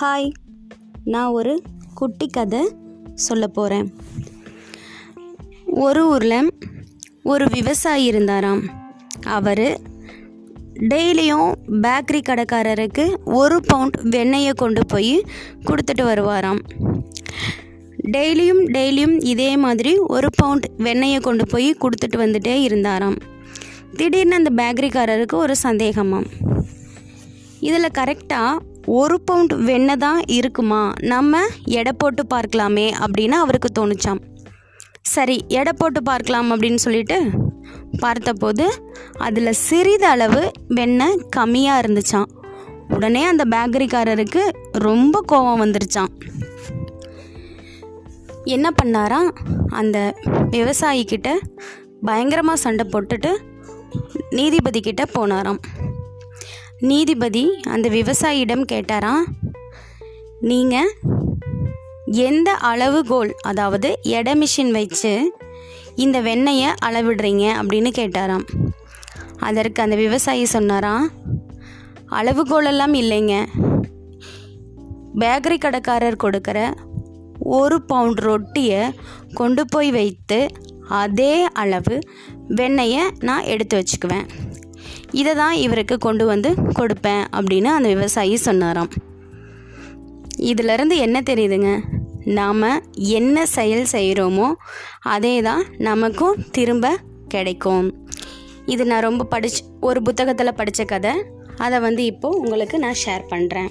Hi நான் ஒரு குட்டி கதை சொல்ல போகிறேன் ஒரு ஊரில் ஒரு விவசாயி இருந்தாராம். அவர் டெய்லியும் பேக்கரி கடைக்காரருக்கு ஒரு பவுண்ட் வெண்ணெயை கொண்டு போய் கொடுத்துட்டு வருவாராம். டெய்லியும் டெய்லியும் இதே மாதிரி ஒரு பவுண்ட் வெண்ணெயை கொண்டு போய் கொடுத்துட்டு வந்துட்டே இருந்தாராம். திடீர்னு அந்த பேக்கரிக்காரருக்கு ஒரு சந்தேகமாம். இதில் கரெக்டாக ஒரு பவுண்ட் வெண்ணெய் தான் இருக்குமா? நம்ம எடை போட்டு பார்க்கலாமே அப்படின்னு அவருக்கு தோணுச்சாம். சரி எடை போட்டு பார்க்கலாம் அப்படின்னு சொல்லிட்டு பார்த்தபோது அதில் சிறிதளவு வெண்ணெய் கம்மியாக இருந்துச்சாம். உடனே அந்த பேக்கரிக்காரருக்கு ரொம்ப கோபம் வந்துருச்சான் என்ன பண்ணாரா? அந்த விவசாயிக்கிட்ட பயங்கரமாக சண்டை போட்டுட்டு நீதிபதி கிட்ட போனாராம். நீதிபதி அந்த விவசாயியிடம் கேட்டாராம் நீங்கள் எந்த அளவுகோல் அதாவது எடை மிஷின் வச்சு இந்த வெண்ணெயை அளவிடுறீங்க அப்படின்னு கேட்டாராம். அதற்கு அந்த விவசாயி சொன்னாராம் அளவுகோலெல்லாம் இல்லைங்க. பேக்கரி கடைக்காரர் கொடுக்குற ஒரு பவுண்ட் ரொட்டியை கொண்டு போய் வைத்து அதே அளவு வெண்ணெயை நான் எடுத்து வச்சுக்குவேன். இதை தான் இவருக்கு கொண்டு வந்து கொடுப்பேன் அப்படின்னு அந்த விவசாயி சொன்னாராம். இதிலிருந்து என்ன தெரியுதுங்க? நாம் என்ன செயல் செய்கிறோமோ அதே தான் நமக்கும் திரும்ப கிடைக்கும். இது நான் ரொம்ப படிச்சு ஒரு புத்தகத்தில் படித்த கதை. அதை வந்து இப்போது உங்களுக்கு நான் ஷேர் பண்ணுறேன்